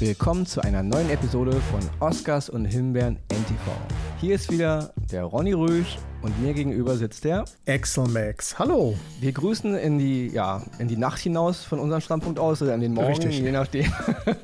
Willkommen zu einer neuen Episode von Oscars und Himbeeren NTV. Hier ist wieder der Ronny Rüsch und mir gegenüber sitzt der Axel Max. Hallo. Wir grüßen in die, ja, in die Nacht hinaus von unserem Standpunkt aus oder in den Morgen, Richtig. je nachdem.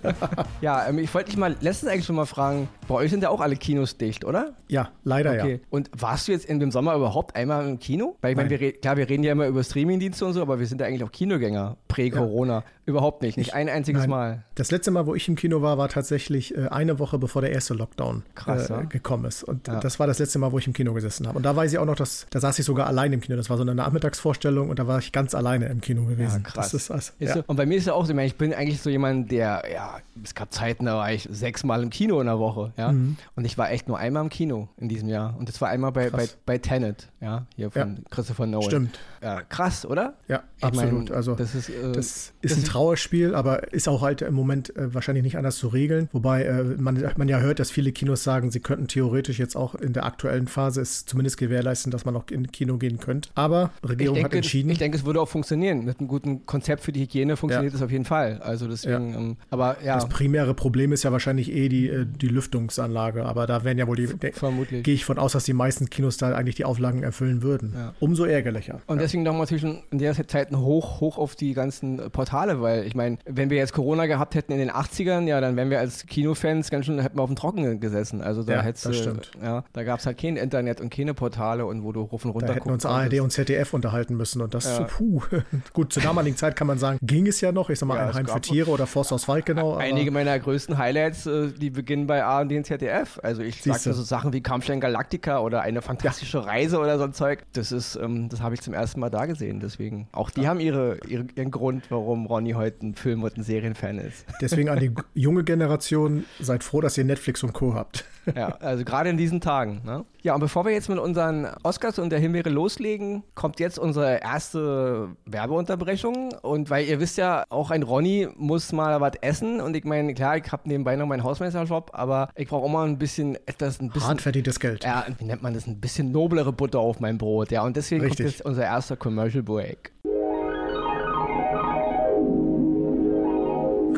ja, ähm, ich wollte dich mal letztens eigentlich schon mal fragen, bei euch sind ja auch alle Kinos dicht, oder? Ja, leider Okay. ja. Und warst du jetzt in dem Sommer überhaupt einmal im Kino? Weil ich meine, wir klar, wir reden ja immer über Streamingdienste und so, aber wir sind ja eigentlich auch Kinogänger prä-Corona. Überhaupt nicht, nicht ein einziges Nein. Mal. Das letzte Mal, wo ich im Kino war, war tatsächlich äh, eine Woche bevor der erste Lockdown Krass, ja. äh, gekommen ist. Und Ja. das war das letzte Mal, wo ich im Kino gesessen habe. Und da weiß ich auch noch, dass da saß ich sogar alleine im Kino. Das war so eine Nachmittagsvorstellung und da war ich ganz alleine im Kino gewesen. krass. Das ist, also, ja. und bei mir ist ja auch so, ich, meine, ich bin eigentlich so jemand, der, ja, es gab Zeiten, da war ich sechsmal im Kino in der Woche, ja. Mhm. Und ich war echt nur einmal im Kino in diesem Jahr. Und das war einmal bei, bei, Krass. bei Tenet, ja, hier von Ja. Christopher Nolan. Stimmt. Ja, krass, oder? Ja, Ich absolut. mein, also das ist, äh, das ist das ein Trauerspiel, aber ist auch halt im Moment äh, wahrscheinlich nicht anders zu regeln. Wobei äh, man, man ja hört, dass viele Kinos sagen, sie könnten theoretisch jetzt auch in der aktuellen Phase es zumindest gewährleisten, dass man auch in Kino gehen könnte. Aber Regierung denke, hat entschieden. ich denke, es würde auch funktionieren. Mit einem guten Konzept für die Hygiene funktioniert es auf jeden Fall. Also deswegen, ähm, aber ja, Das primäre Problem ist ja wahrscheinlich eh die, äh, die Lüftungsanlage, aber da werden ja wohl die, vermutlich. gehe ich von aus, dass die meisten Kinos da eigentlich die Auflagen erfüllen würden. Ja. Umso ärgerlicher. Und deswegen nochmal natürlich in der Zeit hoch, hoch auf die ganzen äh, Portale, weil ich meine, wenn wir jetzt Corona gehabt hätten in den 80ern, ja, dann wären wir als Kinofans ganz schön, hätten wir auf dem Trockenen gesessen. Also da Ja, hättest das du- stimmt. ja, da gab es halt kein Internet und keine Portale und wo du rauf und runter da hätten uns ARD und ZDF unterhalten müssen und das, Ja. puh, gut, zur damaligen Zeit kann man sagen, ging es ja noch, ich sag mal, Ja, ein es Heim für Tiere oder Forst aus Waldgenau. aber- Einige meiner größten Highlights, äh, die beginnen bei ARD und ZDF. Also ich sagte so Sachen wie Kampfstein Galactica oder eine fantastische Reise oder so ein Zeug. Das ist, ähm, das habe ich zum ersten Mal da gesehen. Deswegen, auch die haben ihre, ihre, ihren Grund, warum Ronny heute ein Film- und ein Serienfan ist. Deswegen an die junge Generation, seid froh, dass ihr Netflix und Co. habt. Ja, also gerade in diesen Tagen. Ne? Ja, und bevor wir jetzt mit unseren Oscars und der Himbeere loslegen, kommt jetzt unsere erste Werbeunterbrechung. Und weil ihr wisst ja, auch ein Ronny muss mal was essen. Und ich meine, klar, ich habe nebenbei noch meinen Hausmeisterjob, aber ich brauche auch mal ein bisschen, etwas, ein bisschen, Handverdientes Geld. ja, wie nennt man das, ein bisschen noblere Butter auf mein Brot. Ja, und deswegen Richtig. kommt jetzt unser erster Commercial Break.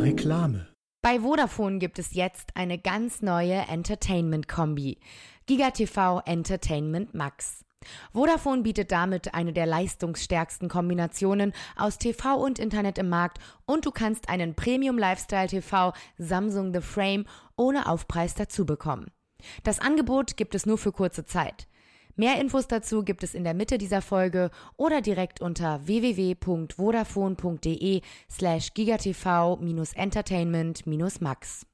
Reklame. Bei Vodafone gibt es jetzt eine ganz neue Entertainment-Kombi. GigaTV Entertainment Max. Vodafone bietet damit eine der leistungsstärksten Kombinationen aus TV und Internet im Markt und du kannst einen Premium Lifestyle TV Samsung The Frame ohne Aufpreis dazu bekommen. Das Angebot gibt es nur für kurze Zeit. Mehr Infos dazu gibt es in der Mitte dieser Folge oder direkt unter www.vodafone.de slash gigatv-entertainment-max.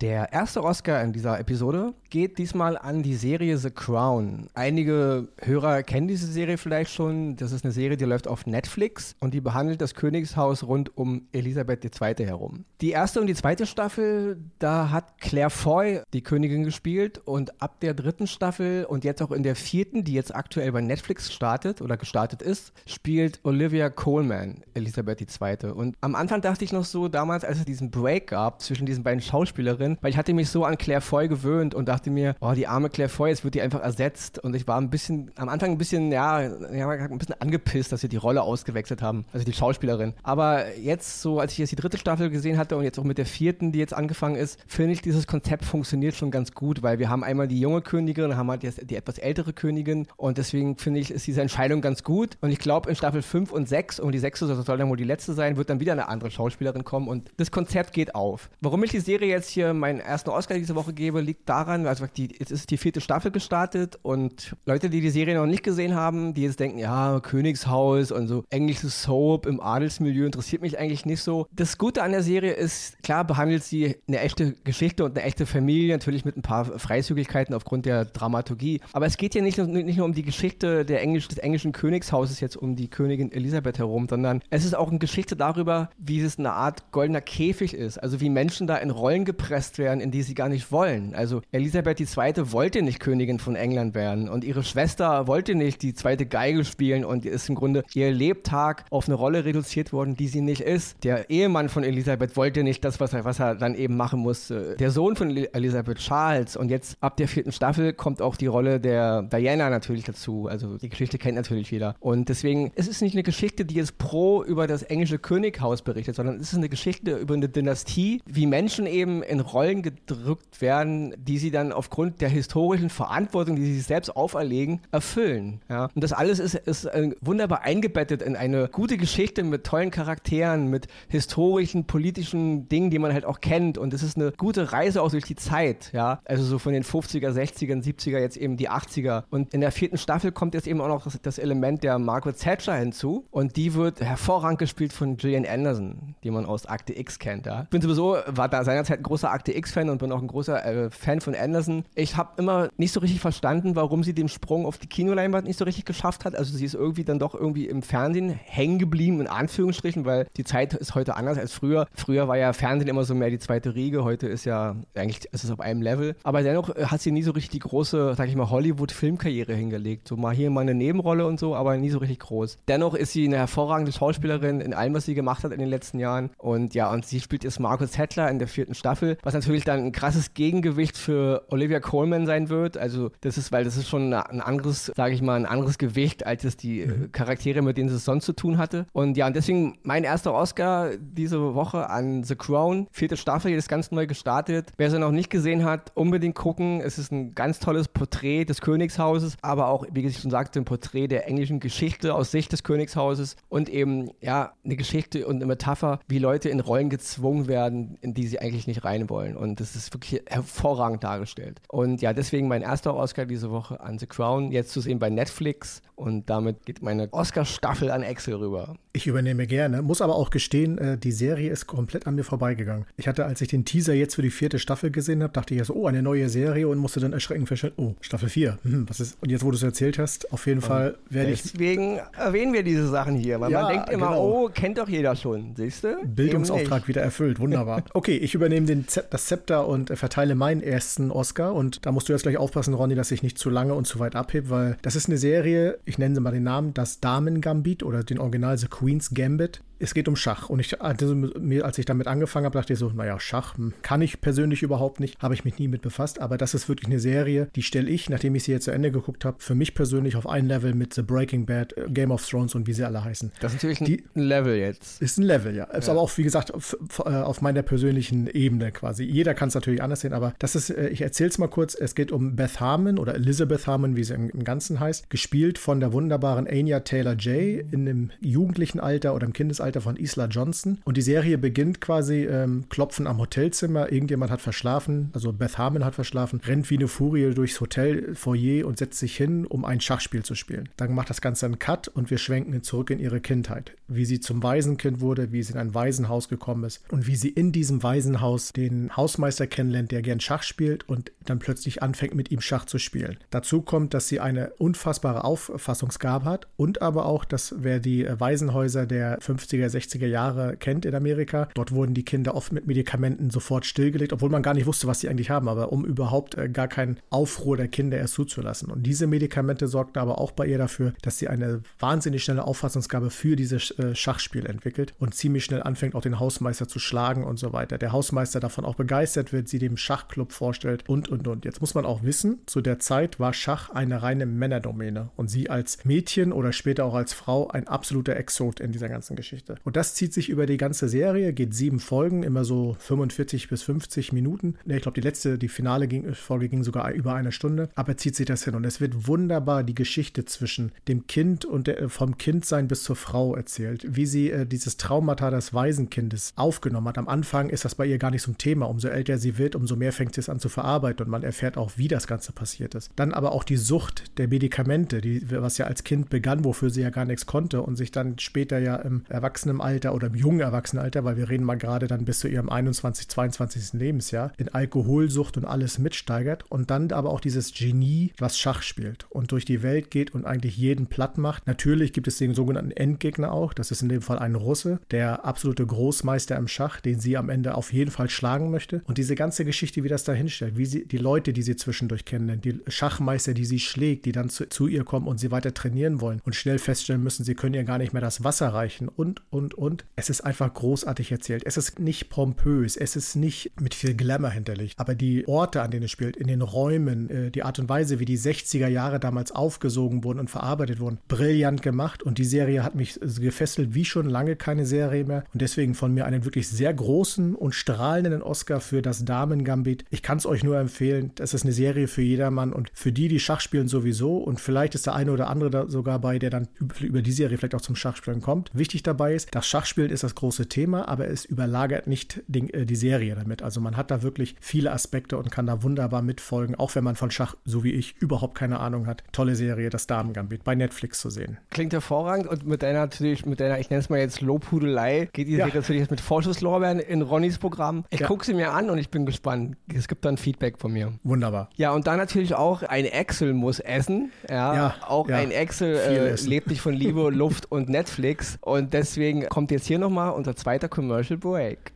Der erste Oscar in dieser Episode geht diesmal an die Serie The Crown. Einige Hörer kennen diese Serie vielleicht schon. Das ist eine Serie, die läuft auf Netflix und die behandelt das Königshaus rund um Elisabeth II. herum. Die erste und die zweite Staffel, da hat Claire Foy die Königin gespielt und ab der dritten Staffel und jetzt auch in der vierten, die jetzt aktuell bei Netflix startet oder gestartet ist, spielt Olivia Coleman Elisabeth II. Und am Anfang dachte ich noch so, damals, als es diesen Break gab zwischen diesen beiden Schauspielerinnen, weil ich hatte mich so an Claire Foy gewöhnt und dachte mir, oh, die arme Claire Foy, jetzt wird die einfach ersetzt. Und ich war ein bisschen, am Anfang ein bisschen, ja ein bisschen angepisst, dass sie die Rolle ausgewechselt haben, also die Schauspielerin. Aber jetzt, so als ich jetzt die dritte Staffel gesehen hatte und jetzt auch mit der vierten, die jetzt angefangen ist, finde ich, dieses Konzept funktioniert schon ganz gut, weil wir haben einmal die junge Königin, haben halt jetzt die etwas ältere Königin und deswegen finde ich, ist diese Entscheidung ganz gut. Und ich glaube, in Staffel 5 und 6, und die sechste soll dann wohl die letzte sein, wird dann wieder eine andere Schauspielerin kommen und das Konzept geht auf. Warum ich die Serie jetzt hier meinen ersten Oscar diese Woche gebe, liegt daran, also die, jetzt ist die vierte Staffel gestartet und Leute, die die Serie noch nicht gesehen haben, die jetzt denken, ja, Königshaus und so englisches Soap im Adelsmilieu interessiert mich eigentlich nicht so. Das Gute an der Serie ist, klar behandelt sie eine echte Geschichte und eine echte Familie, natürlich mit ein paar Freizügigkeiten aufgrund der Dramaturgie. Aber es geht ja nicht, nur- nicht nur um die Geschichte der Englisch, des englischen Königshauses jetzt um die Königin Elisabeth herum, sondern es ist auch eine Geschichte darüber, wie es eine Art goldener Käfig ist. Also wie Menschen da in Rollen gepresst reingepresst werden, in die sie gar nicht wollen. Also Elisabeth II. wollte nicht Königin von England werden und ihre Schwester wollte nicht die zweite Geige spielen und ist im Grunde ihr Lebtag auf eine Rolle reduziert worden, die sie nicht ist. Der Ehemann von Elisabeth wollte nicht das, was er, was er dann eben machen musste. Der Sohn von Elisabeth Charles und jetzt ab der vierten Staffel kommt auch die Rolle der Diana natürlich dazu. Also die Geschichte kennt natürlich jeder. Und deswegen, es ist nicht eine Geschichte, die jetzt pro über das englische Könighaus berichtet, sondern es ist eine Geschichte über eine Dynastie, wie Menschen eben in Rollen gedrückt werden, die sie dann aufgrund der historischen Verantwortung, die sie sich selbst auferlegen, erfüllen. Ja? Und das alles ist, ist äh, wunderbar eingebettet in eine gute Geschichte mit tollen Charakteren, mit historischen, politischen Dingen, die man halt auch kennt. Und es ist eine gute Reise auch durch die Zeit. Ja? Also so von den 50er, 60er, 70er, jetzt eben die 80er. Und in der vierten Staffel kommt jetzt eben auch noch das, das Element der Margaret Thatcher hinzu. Und die wird hervorragend gespielt von Gillian Anderson, die man aus Akte X kennt. Ja? Ich bin sowieso, war da seinerzeit ein großer Akte X-Fan und bin auch ein großer äh, Fan von Anderson. Ich habe immer nicht so richtig verstanden, warum sie den Sprung auf die Kinoleinwand nicht so richtig geschafft hat. Also sie ist irgendwie dann doch irgendwie im Fernsehen hängen geblieben, in Anführungsstrichen, weil die Zeit ist heute anders als früher. Früher war ja Fernsehen immer so mehr die zweite Riege, heute ist ja eigentlich ist es auf einem Level. Aber dennoch äh, hat sie nie so richtig die große, sag ich mal, Hollywood-Filmkarriere hingelegt. So mal hier mal eine Nebenrolle und so, aber nie so richtig groß. Dennoch ist sie eine hervorragende Schauspielerin in allem, was sie gemacht hat in den letzten Jahren. Und ja, und sie spielt jetzt Marcus Hettler in der vierten Staffel, was natürlich dann ein krasses Gegengewicht für Olivia Coleman sein wird. Also das ist, weil das ist schon ein anderes, sage ich mal, ein anderes Gewicht, als es die mhm. Charaktere, mit denen sie es sonst zu tun hatte. Und ja, und deswegen mein erster Oscar diese Woche an The Crown, vierte Staffel, jetzt ganz neu gestartet. Wer sie noch nicht gesehen hat, unbedingt gucken. Es ist ein ganz tolles Porträt des Königshauses, aber auch, wie ich schon sagte, ein Porträt der englischen Geschichte aus Sicht des Königshauses und eben, ja, eine Geschichte und eine Metapher, wie Leute in Rollen gezwungen werden, in die sie eigentlich nicht rein wollen. Und das ist wirklich hervorragend dargestellt. Und ja, deswegen mein erster Oscar diese Woche an The Crown, jetzt zu sehen bei Netflix. Und damit geht meine Oscar-Staffel an Excel rüber. Ich übernehme gerne, muss aber auch gestehen, äh, die Serie ist komplett an mir vorbeigegangen. Ich hatte, als ich den Teaser jetzt für die vierte Staffel gesehen habe, dachte ich erst, oh, eine neue Serie und musste dann erschreckend feststellen, oh, Staffel 4. Hm, was ist? Und jetzt, wo du es erzählt hast, auf jeden Fall werde ich. Deswegen erwähnen wir diese Sachen hier, weil ja, man denkt immer, genau. oh, kennt doch jeder schon, siehst du? Bildungsauftrag wieder erfüllt, wunderbar. okay, ich übernehme den Z das Zepter und verteile meinen ersten Oscar und da musst du jetzt gleich aufpassen, Ronny, dass ich nicht zu lange und zu weit abhebe, weil das ist eine Serie, ich nenne sie mal den Namen, das Damen-Gambit oder den Original The Queen's Gambit es geht um Schach. Und ich also mir, als ich damit angefangen habe, dachte ich so, naja, Schach hm, kann ich persönlich überhaupt nicht, habe ich mich nie mit befasst. Aber das ist wirklich eine Serie, die stelle ich, nachdem ich sie jetzt zu Ende geguckt habe, für mich persönlich auf ein Level mit The Breaking Bad, äh, Game of Thrones und wie sie alle heißen. Das ist natürlich die, ein Level jetzt. Ist ein Level, ja. Ist ja. aber auch, wie gesagt, auf, äh, auf meiner persönlichen Ebene quasi. Jeder kann es natürlich anders sehen, aber das ist, äh, ich erzähle es mal kurz, es geht um Beth Harmon oder Elizabeth Harmon, wie sie im, im Ganzen heißt, gespielt von der wunderbaren Anya Taylor-Jay in dem jugendlichen Alter oder im Kindesalter von Isla Johnson Johnson. Und die Serie beginnt quasi ähm, Klopfen am Hotelzimmer. Irgendjemand hat verschlafen, also Beth Harmon hat verschlafen, rennt wie eine Furie durchs Hotelfoyer und setzt sich hin, um ein Schachspiel zu spielen. Dann macht das Ganze einen Cut und wir schwenken zurück in ihre Kindheit. Wie sie zum Waisenkind wurde, wie sie in ein Waisenhaus gekommen ist und wie sie in diesem Waisenhaus den Hausmeister kennenlernt, der gern Schach spielt und dann plötzlich anfängt, mit ihm Schach zu spielen. Dazu kommt, dass sie eine unfassbare Auffassungsgabe hat und aber auch, dass wer die Waisenhäuser der 50er, 60er Jahre kennt in Amerika. Dort wurden die Kinder oft mit Medikamenten sofort stillgelegt, obwohl man gar nicht wusste, was sie eigentlich haben, aber um überhaupt äh, gar keinen Aufruhr der Kinder erst zuzulassen. Und diese Medikamente sorgten aber auch bei ihr dafür, dass sie eine wahnsinnig schnelle Auffassungsgabe für dieses äh, Schachspiel entwickelt und ziemlich schnell anfängt, auch den Hausmeister zu schlagen und so weiter. Der Hausmeister davon auch begeistert wird, sie dem Schachclub vorstellt und und und. Jetzt muss man auch wissen, zu der Zeit war Schach eine reine Männerdomäne und sie als Mädchen oder später auch als Frau ein absoluter Exot in dieser ganzen Geschichte. Und das zieht sich über die ganze Serie, geht sieben Folgen, immer so 45 bis 50 Minuten. Ich glaube, die letzte, die finale Folge ging sogar über eine Stunde, aber zieht sich das hin. Und es wird wunderbar die Geschichte zwischen dem Kind und der, vom Kindsein bis zur Frau erzählt, wie sie äh, dieses Traumata des Waisenkindes aufgenommen hat. Am Anfang ist das bei ihr gar nicht so ein Thema. Umso älter sie wird, umso mehr fängt sie es an zu verarbeiten. und man erfährt auch, wie das Ganze passiert ist. Dann aber auch die Sucht der Medikamente, die, was ja als Kind begann, wofür sie ja gar nichts konnte und sich dann später ja im Erwachsenenalter oder im jungen Erwachsenenalter, weil wir reden mal gerade dann bis zu ihrem 21, 22. Lebensjahr, in Alkoholsucht und alles mitsteigert und dann aber auch dieses Genie, was Schach spielt und durch die Welt geht und eigentlich jeden platt macht. Natürlich gibt es den sogenannten Endgegner auch, das ist in dem Fall ein Russe, der absolute Großmeister im Schach, den sie am Ende auf jeden Fall schlagen möchte. Und diese ganze Geschichte, wie das da hinstellt, wie sie die Leute, die sie zwischendurch kennen, die Schachmeister, die sie schlägt, die dann zu, zu ihr kommen und sie weiter trainieren wollen und schnell feststellen müssen, sie können ihr gar nicht mehr das Wasser reichen und, und, und. Es ist einfach großartig erzählt. Es ist nicht pompös, es ist nicht mit viel Glamour hinterlegt, aber die Orte, an denen es spielt, in den Räumen, äh, die Art und Weise, wie die 60er Jahre damals aufgesogen wurden und verarbeitet wurden, brillant gemacht. Und die Serie hat mich gefesselt wie schon lange keine Serie mehr. Und deswegen von mir einen wirklich sehr großen und strahlenden Oscar für das Damen-Gambit. Ich kann es euch nur empfehlen, das ist eine Serie für jedermann und für die, die Schach spielen sowieso und vielleicht ist der eine oder andere da sogar bei, der dann über die Serie vielleicht auch zum Schachspielen kommt. Wichtig dabei ist, das Schachspielen ist das große Thema, aber es überlagert nicht äh, die Serie damit. Also man hat da wirklich viele Aspekte und kann da wunderbar mitfolgen, auch wenn man von Schach, so wie ich, überhaupt keine Ahnung hat. Tolle Serie, das Damen-Gambit, bei Netflix zu sehen. Klingt hervorragend und mit deiner natürlich, mit deiner, ich nenne es mal jetzt Lobhudelei, geht die ja. Serie natürlich jetzt mit Vorschusslorbeeren in Ronnys Programm. Ich ja. gucke sie mir an und ich bin gespannt. Es gibt dann Feedback von mir. Wunderbar. Ja, und dann natürlich auch ein Excel muss essen. Ja, ja auch ein Excel äh, lebt nicht von Liebe, Luft und Netflix. Und deswegen kommt jetzt hier nochmal unser zweiter Commercial Break.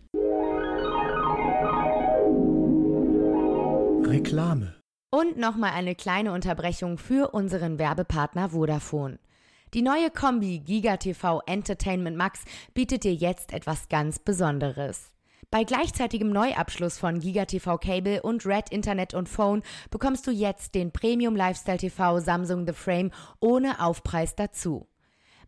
Reklame. Und nochmal eine kleine Unterbrechung für unseren Werbepartner Vodafone. Die neue Kombi GigaTV Entertainment Max bietet dir jetzt etwas ganz Besonderes. Bei gleichzeitigem Neuabschluss von GigaTV Cable und Red Internet und Phone bekommst du jetzt den Premium Lifestyle TV Samsung The Frame ohne Aufpreis dazu.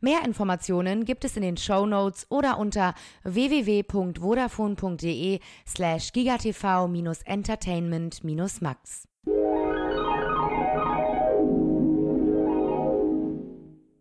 Mehr Informationen gibt es in den Show Notes oder unter www.vodafone.de slash gigatv-entertainment-max.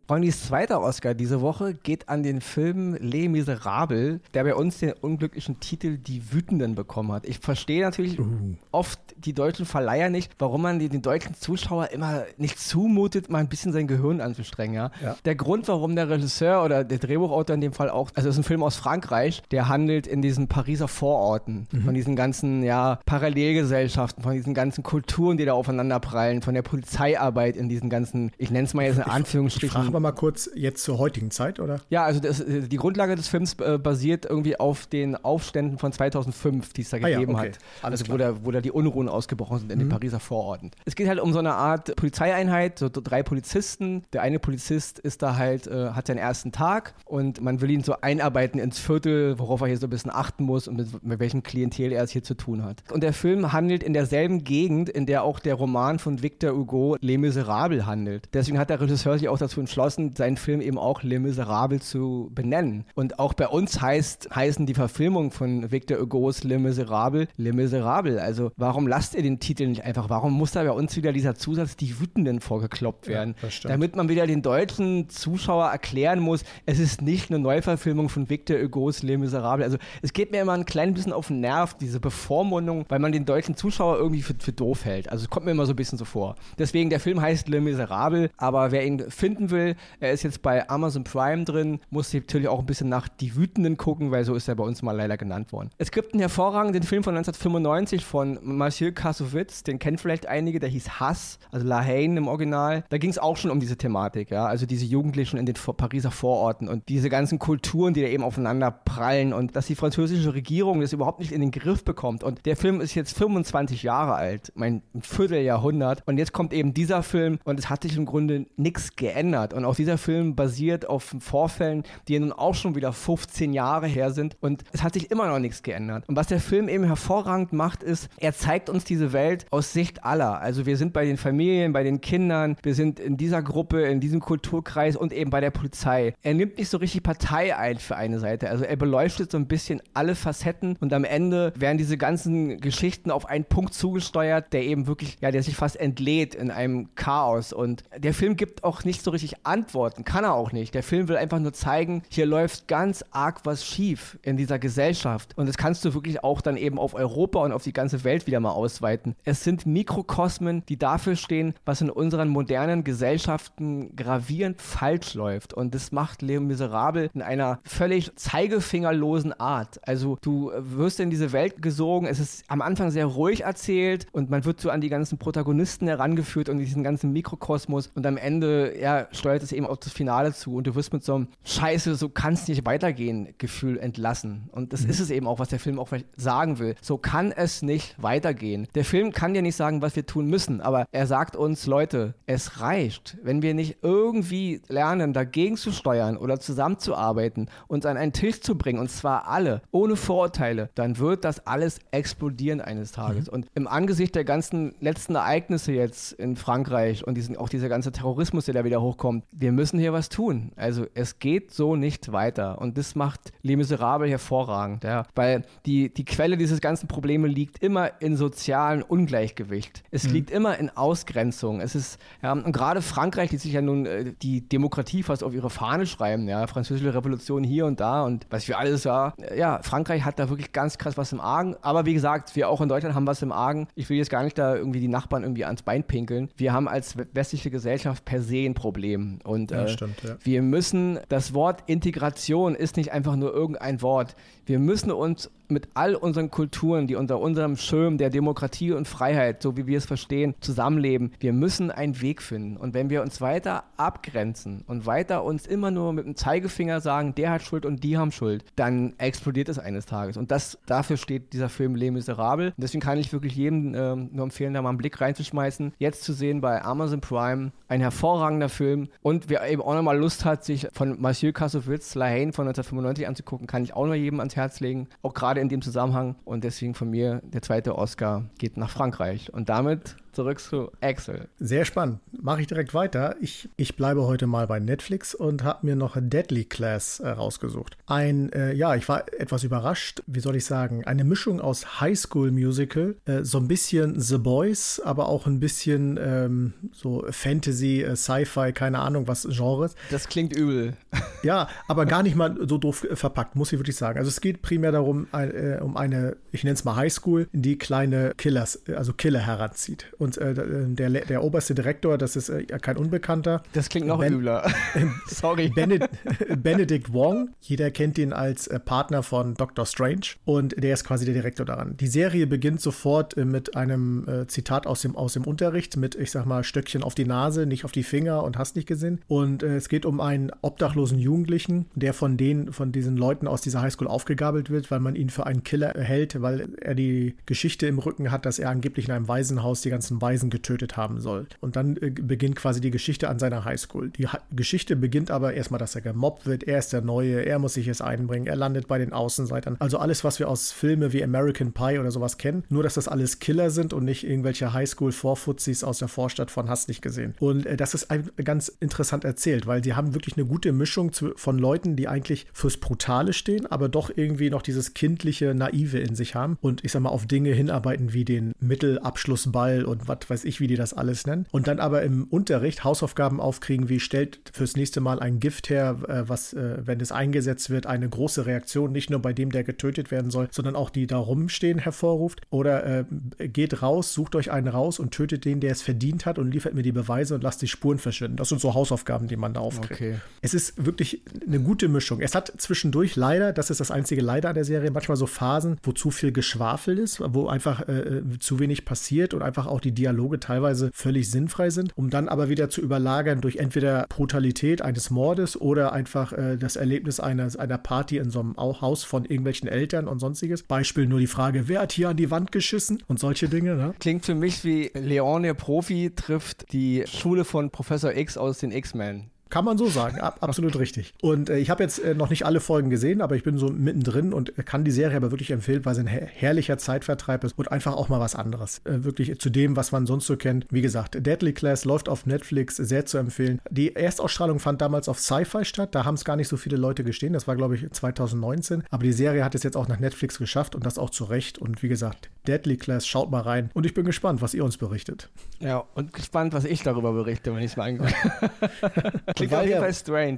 Ronnys zweiter Oscar diese Woche geht an den Film Les Miserables, der bei uns den unglücklichen Titel Die Wütenden bekommen hat. Ich verstehe natürlich uh. oft die deutschen Verleiher nicht, warum man den deutschen Zuschauer immer nicht zumutet, mal ein bisschen sein Gehirn anzustrengen. Ja? ja? Der Grund, warum der Regisseur oder der Drehbuchautor in dem Fall auch, also es ist ein Film aus Frankreich, der handelt in diesen Pariser Vororten, mhm. von diesen ganzen ja, Parallelgesellschaften, von diesen ganzen Kulturen, die da aufeinander prallen, von der Polizeiarbeit in diesen ganzen, ich nenne es mal jetzt in Anführungsstrichen, aber mal kurz jetzt zur heutigen Zeit, oder? Ja, also das, die Grundlage des Films äh, basiert irgendwie auf den Aufständen von 2005, die es da ah, gegeben ja, okay. hat. Alles also wo da, wo da die Unruhen ausgebrochen sind in mhm. den Pariser Vororten. Es geht halt um so eine Art Polizeieinheit, so drei Polizisten. Der eine Polizist ist da halt, äh, hat seinen ersten Tag und man will ihn so einarbeiten ins Viertel, worauf er hier so ein bisschen achten muss und mit, mit welchem Klientel er es hier zu tun hat. Und der Film handelt in derselben Gegend, in der auch der Roman von Victor Hugo Les Miserables handelt. Deswegen hat der Regisseur sich auch dazu entschlossen, entschlossen, seinen Film eben auch Les Miserables zu benennen. Und auch bei uns heißt, heißen die Verfilmungen von Victor Hugos Les Miserables Les Miserables. Also warum lasst ihr den Titel nicht einfach? Warum muss da bei uns wieder dieser Zusatz die Wütenden vorgekloppt werden? Ja, Damit man wieder den deutschen Zuschauer erklären muss, es ist nicht eine Neuverfilmung von Victor Hugos Les Miserables. Also es geht mir immer ein klein bisschen auf den Nerv, diese Bevormundung, weil man den deutschen Zuschauer irgendwie für, für doof hält. Also es kommt mir immer so ein bisschen so vor. Deswegen, der Film heißt Les Miserables, aber wer ihn finden will, er ist jetzt bei Amazon Prime drin, muss natürlich auch ein bisschen nach Die Wütenden gucken, weil so ist er bei uns mal leider genannt worden. Es gibt einen hervorragenden Film von 1995 von Mathieu Kassovitz, den kennen vielleicht einige, der hieß Hass, also La Haine im Original. Da ging es auch schon um diese Thematik, ja, also diese Jugendlichen in den Pariser Vororten und diese ganzen Kulturen, die da eben aufeinander prallen und dass die französische Regierung das überhaupt nicht in den Griff bekommt. Und der Film ist jetzt 25 Jahre alt, mein Vierteljahrhundert. Und jetzt kommt eben dieser Film und es hat sich im Grunde nichts geändert. Und auch dieser Film basiert auf Vorfällen, die nun auch schon wieder 15 Jahre her sind und es hat sich immer noch nichts geändert. Und was der Film eben hervorragend macht, ist, er zeigt uns diese Welt aus Sicht aller. Also wir sind bei den Familien, bei den Kindern, wir sind in dieser Gruppe, in diesem Kulturkreis und eben bei der Polizei. Er nimmt nicht so richtig Partei ein für eine Seite. Also er beleuchtet so ein bisschen alle Facetten und am Ende werden diese ganzen Geschichten auf einen Punkt zugesteuert, der eben wirklich, ja, der sich fast entlädt in einem Chaos. Und der Film gibt auch nicht so richtig an, beantworten. Kann er auch nicht. Der Film will einfach nur zeigen, hier läuft ganz arg was schief in dieser Gesellschaft. Und das kannst du wirklich auch dann eben auf Europa und auf die ganze Welt wieder mal ausweiten. Es sind Mikrokosmen, die dafür stehen, was in unseren modernen Gesellschaften gravierend falsch läuft. Und das macht Les Miserable in einer völlig zeigefingerlosen Art. Also du wirst in diese Welt gesogen. Es ist am Anfang sehr ruhig erzählt und man wird so an die ganzen Protagonisten herangeführt und diesen ganzen Mikrokosmos. Und am Ende, ja, steuert es eben auf das Finale zu. Und du wirst mit so einem Scheiße, so kann es nicht weitergehen Gefühl entlassen. Und das mhm. ist es eben auch, was der Film auch sagen will. So kann es nicht weitergehen. Der Film kann dir nicht sagen, was wir tun müssen, aber er sagt uns, Leute, es reicht, wenn wir nicht irgendwie lernen, dagegen zu steuern oder zusammenzuarbeiten, uns an einen Tisch zu bringen, und zwar alle, ohne Vorurteile, dann wird das alles explodieren eines Tages. Mhm. Und im Angesicht der ganzen letzten Ereignisse jetzt in Frankreich und diesen, auch dieser ganze Terrorismus, der da wieder hochkommt, wir müssen hier was tun. Also es geht so nicht weiter. Und das macht Les Miserables hervorragend, ja. Weil die, die Quelle dieses ganzen Problems liegt immer in sozialen Ungleichgewicht. Es mhm. liegt immer in Ausgrenzung. Es ist, ja, und gerade Frankreich, die sich ja nun äh, die Demokratie fast auf ihre Fahne schreiben, ja, französische Revolution hier und da und was für alles war. Ja, Frankreich hat da wirklich ganz krass was im Argen. Aber wie gesagt, wir auch in Deutschland haben was im Argen. Ich will jetzt gar nicht da irgendwie die Nachbarn irgendwie ans Bein pinkeln. Wir haben als westliche Gesellschaft per se ein Problem. Und ja, äh, stimmt, ja. wir müssen, das Wort Integration ist nicht einfach nur irgendein Wort. Wir müssen uns mit all unseren Kulturen, die unter unserem Schirm der Demokratie und Freiheit, so wie wir es verstehen, zusammenleben, wir müssen einen Weg finden. Und wenn wir uns weiter abgrenzen und weiter uns immer nur mit dem Zeigefinger sagen, der hat Schuld und die haben Schuld, dann explodiert es eines Tages. Und das, dafür steht dieser Film Les Miserables. Und deswegen kann ich wirklich jedem äh, nur empfehlen, da mal einen Blick reinzuschmeißen. Jetzt zu sehen bei Amazon Prime, ein hervorragender Film. Und wer eben auch nochmal Lust hat, sich von Mathieu Kassovitz, La Haine von 1995 anzugucken, kann ich auch nur jedem ans Herz legen. Auch gerade in dem Zusammenhang. Und deswegen von mir der zweite Oscar geht nach Frankreich. Und damit zurück zu Axel. Sehr spannend. Mache ich direkt weiter. Ich, ich bleibe heute mal bei Netflix und habe mir noch Deadly Class äh, rausgesucht. Ein, äh, ja, ich war etwas überrascht, wie soll ich sagen, eine Mischung aus High School Musical, äh, so ein bisschen The Boys, aber auch ein bisschen ähm, so Fantasy, äh, Sci-Fi, keine Ahnung was Genres. Das klingt übel. Ja, aber gar nicht mal so doof äh, verpackt, muss ich wirklich sagen. Also es geht primär darum, äh, um eine, ich nenne es mal High School, die kleine Killers, also Killer heranzieht. Und äh, der, der oberste Direktor, das ist äh, kein Unbekannter. Das klingt noch ben, übler. Sorry. Benedict, Benedict Wong. Jeder kennt ihn als äh, Partner von Doctor Strange. Und der ist quasi der Direktor daran. Die Serie beginnt sofort äh, mit einem äh, Zitat aus dem, aus dem Unterricht, mit, ich sag mal, Stöckchen auf die Nase, nicht auf die Finger und hast nicht gesehen. Und äh, es geht um einen obdachlosen Jugendlichen, der von den, von diesen Leuten aus dieser Highschool aufgegabelt wird, weil man ihn für einen Killer hält, weil er die Geschichte im Rücken hat, dass er angeblich in einem Waisenhaus die ganzen Waisen getötet haben soll. Und dann äh, beginnt quasi die Geschichte an seiner Highschool. Die Geschichte beginnt aber erstmal, dass er gemobbt wird. Er ist der Neue, er muss sich es einbringen, er landet bei den Außenseitern. Also alles, was wir aus Filmen wie American Pie oder sowas kennen. Nur, dass das alles Killer sind und nicht irgendwelche Highschool-Vorfuzis aus der Vorstadt von Hast nicht gesehen. Und äh, das ist ganz interessant erzählt, weil die haben wirklich eine gute Mischung von Leuten, die eigentlich fürs Brutale stehen, aber doch irgendwie noch dieses kindliche, naive in sich haben und ich sag mal auf Dinge hinarbeiten wie den Mittelabschlussball und was weiß ich, wie die das alles nennen. Und dann aber im Unterricht Hausaufgaben aufkriegen, wie stellt fürs nächste Mal ein Gift her, äh, was, äh, wenn es eingesetzt wird, eine große Reaktion nicht nur bei dem, der getötet werden soll, sondern auch die da rumstehen, hervorruft. Oder äh, geht raus, sucht euch einen raus und tötet den, der es verdient hat und liefert mir die Beweise und lasst die Spuren verschwinden. Das sind so Hausaufgaben, die man da aufkriegt. Okay. Es ist wirklich eine gute Mischung. Es hat zwischendurch leider, das ist das einzige Leider an der Serie, manchmal so Phasen, wo zu viel Geschwafel ist, wo einfach äh, zu wenig passiert und einfach auch die Dialoge teilweise völlig sinnfrei sind, um dann aber wieder zu überlagern durch entweder Brutalität eines Mordes oder einfach äh, das Erlebnis einer, einer Party in so einem Haus von irgendwelchen Eltern und sonstiges. Beispiel nur die Frage, wer hat hier an die Wand geschissen und solche Dinge. Ne? Klingt für mich wie Leone Profi trifft die Schule von Professor X aus den X-Men. Kann man so sagen, Ab, absolut richtig. Und äh, ich habe jetzt äh, noch nicht alle Folgen gesehen, aber ich bin so mittendrin und kann die Serie aber wirklich empfehlen, weil sie ein her herrlicher Zeitvertreib ist und einfach auch mal was anderes. Äh, wirklich zu dem, was man sonst so kennt. Wie gesagt, Deadly Class läuft auf Netflix, sehr zu empfehlen. Die Erstausstrahlung fand damals auf Sci-Fi statt, da haben es gar nicht so viele Leute gestehen, das war glaube ich 2019, aber die Serie hat es jetzt auch nach Netflix geschafft und das auch zu Recht. Und wie gesagt, Deadly Class. Schaut mal rein. Und ich bin gespannt, was ihr uns berichtet. Ja, und gespannt, was ich darüber berichte, wenn ich es mal angucke. Klingt auf jeden Fall strange.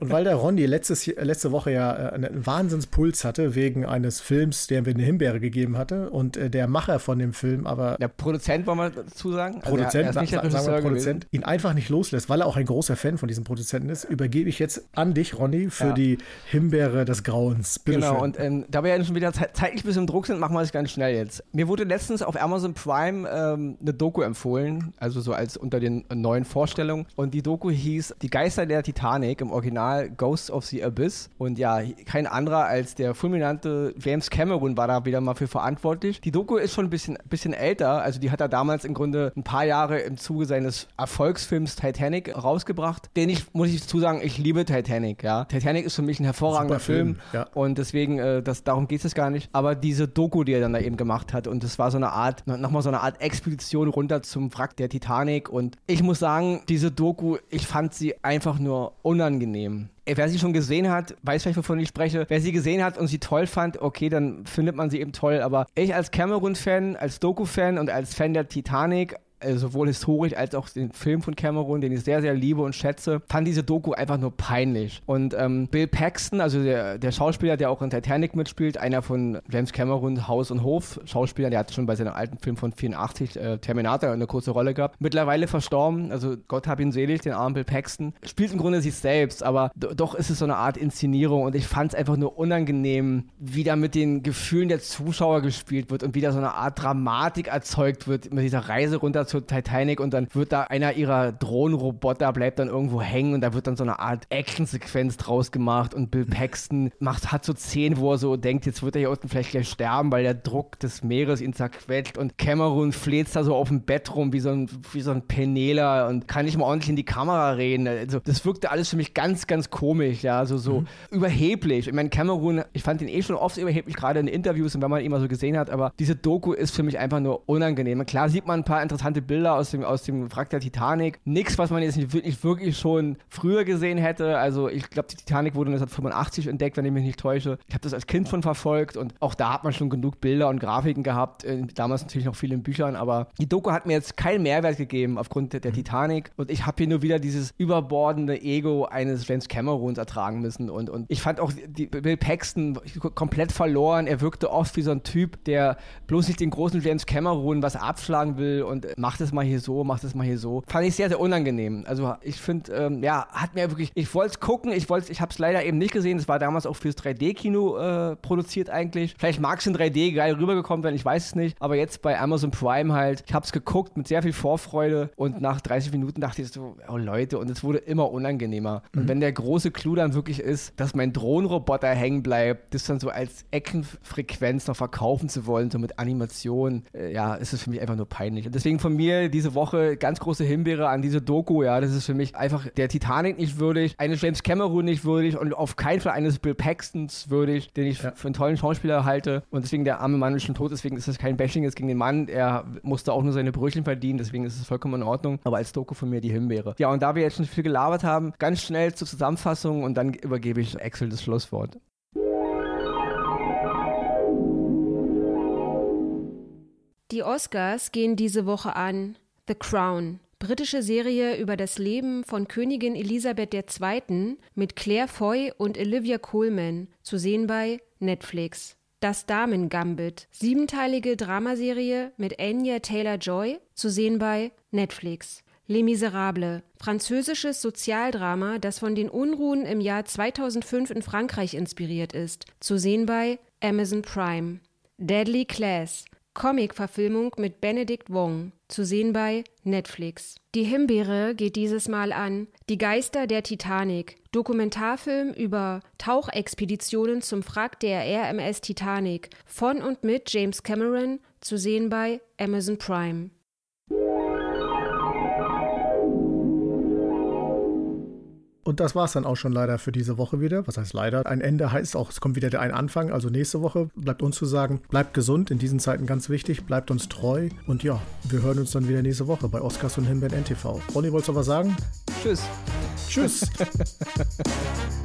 Und weil der Ronny letztes, letzte Woche ja äh, einen Wahnsinnspuls hatte, wegen eines Films, der mir eine Himbeere gegeben hatte, und äh, der Macher von dem Film aber. Der Produzent, wollen wir dazu sagen? Produzent, also er, er nicht der Produzent, ihn einfach nicht loslässt, weil er auch ein großer Fan von diesem Produzenten ist, übergebe ich jetzt an dich, Ronny, für ja. die Himbeere des Grauens. Bitte genau, schön. und ähm, da wir ja schon wieder zeitlich ein bisschen im Druck sind, machen wir es ganz schnell jetzt. Mir wurde letztens auf Amazon Prime ähm, eine Doku empfohlen, also so als unter den neuen Vorstellungen. Und die Doku hieß Die Geister der Titanic, im Original Ghosts of the Abyss. Und ja, kein anderer als der fulminante James Cameron war da wieder mal für verantwortlich. Die Doku ist schon ein bisschen, bisschen älter, also die hat er damals im Grunde ein paar Jahre im Zuge seines Erfolgsfilms Titanic rausgebracht. Den ich, muss ich dazu sagen, ich liebe Titanic, ja. Titanic ist für mich ein hervorragender Film, Film. Ja. und deswegen, äh, das, darum geht es gar nicht. Aber diese Doku, die er dann da eben gemacht hat und das war so eine Art, nochmal so eine Art Expedition runter zum Wrack der Titanic und ich muss sagen, diese Doku, ich fand sie einfach nur unangenehm. Wer sie schon gesehen hat, weiß vielleicht, wovon ich spreche. Wer sie gesehen hat und sie toll fand, okay, dann findet man sie eben toll. Aber ich als Cameron-Fan, als Doku-Fan und als Fan der Titanic sowohl historisch als auch den Film von Cameron, den ich sehr, sehr liebe und schätze, fand diese Doku einfach nur peinlich. Und ähm, Bill Paxton, also der, der Schauspieler, der auch in Titanic mitspielt, einer von James Cameron Haus und Hof Schauspieler, der hat schon bei seinem alten Film von 84 äh, Terminator eine kurze Rolle gehabt. Mittlerweile verstorben, also Gott hab ihn selig, den armen Bill Paxton. Spielt im Grunde sich selbst, aber doch ist es so eine Art Inszenierung und ich fand es einfach nur unangenehm, wie da mit den Gefühlen der Zuschauer gespielt wird und wie da so eine Art Dramatik erzeugt wird mit dieser Reise runter zur Titanic und dann wird da einer ihrer Drohnenroboter bleibt dann irgendwo hängen und da wird dann so eine Art Actionsequenz draus gemacht und Bill Paxton macht, hat so Szenen, wo er so denkt, jetzt wird er hier unten vielleicht gleich sterben, weil der Druck des Meeres ihn zerquetscht und Cameron fleht da so auf dem Bett rum wie so ein, wie so ein Peneler und kann nicht mal ordentlich in die Kamera reden. Also das wirkte alles für mich ganz, ganz komisch, ja, so, so mhm. überheblich. Ich meine, Cameron, ich fand ihn eh schon oft überheblich, gerade in Interviews und wenn man ihn mal so gesehen hat, aber diese Doku ist für mich einfach nur unangenehm. Klar sieht man ein paar interessante alte Bilder aus dem, aus dem Wrack der Titanic. Nichts, was man jetzt nicht wirklich, wirklich schon früher gesehen hätte. Also ich glaube, die Titanic wurde 1985 entdeckt, wenn ich mich nicht täusche. Ich habe das als Kind schon verfolgt und auch da hat man schon genug Bilder und Grafiken gehabt. Äh, damals natürlich noch viel in Büchern, aber die Doku hat mir jetzt keinen Mehrwert gegeben aufgrund der, der mhm. Titanic und ich habe hier nur wieder dieses überbordende Ego eines James Camerons ertragen müssen und, und ich fand auch die, Bill Paxton komplett verloren. Er wirkte oft wie so ein Typ, der bloß nicht den großen James Cameron was abschlagen will und macht mach das mal hier so, mach das mal hier so. Fand ich sehr, sehr unangenehm. Also ich finde, ähm, ja, hat mir wirklich, ich wollte es gucken, ich wollte ich habe es leider eben nicht gesehen. Es war damals auch fürs 3D-Kino äh, produziert eigentlich. Vielleicht mag es in 3D geil rübergekommen werden, ich weiß es nicht. Aber jetzt bei Amazon Prime halt, ich habe es geguckt mit sehr viel Vorfreude und nach 30 Minuten dachte ich so, oh Leute, und es wurde immer unangenehmer. Mhm. Und wenn der große Clou dann wirklich ist, dass mein Drohnenroboter hängen bleibt, das dann so als Eckenfrequenz noch verkaufen zu wollen, so mit Animation, äh, ja, ist es für mich einfach nur peinlich. Und deswegen von mir diese Woche ganz große Himbeere an diese Doku. Ja, das ist für mich einfach der Titanic nicht würdig, eines James Cameron nicht würdig und auf keinen Fall eines Bill Paxtons würdig, den ich ja. für einen tollen Schauspieler halte. Und deswegen der arme Mann ist schon tot. Deswegen ist das kein Bashing jetzt gegen den Mann. Er musste auch nur seine Brötchen verdienen. Deswegen ist es vollkommen in Ordnung. Aber als Doku von mir die Himbeere. Ja, und da wir jetzt schon viel gelabert haben, ganz schnell zur Zusammenfassung und dann übergebe ich Axel das Schlusswort. Die Oscars gehen diese Woche an The Crown, britische Serie über das Leben von Königin Elisabeth II. mit Claire Foy und Olivia Colman, zu sehen bei Netflix. Das Damen-Gambit, siebenteilige Dramaserie mit Anya Taylor-Joy, zu sehen bei Netflix. Les Miserables, französisches Sozialdrama, das von den Unruhen im Jahr 2005 in Frankreich inspiriert ist, zu sehen bei Amazon Prime. Deadly Class, Comic-Verfilmung mit Benedict Wong, zu sehen bei Netflix. Die Himbeere geht dieses Mal an Die Geister der Titanic, Dokumentarfilm über Tauchexpeditionen zum Wrack der RMS Titanic von und mit James Cameron, zu sehen bei Amazon Prime. Und das war es dann auch schon leider für diese Woche wieder. Was heißt leider? Ein Ende heißt auch, es kommt wieder ein Anfang. Also nächste Woche bleibt uns zu sagen, bleibt gesund, in diesen Zeiten ganz wichtig, bleibt uns treu. Und ja, wir hören uns dann wieder nächste Woche bei Oscars und Himbeeren NTV. Ronny, wolltest du was sagen? Tschüss. Tschüss.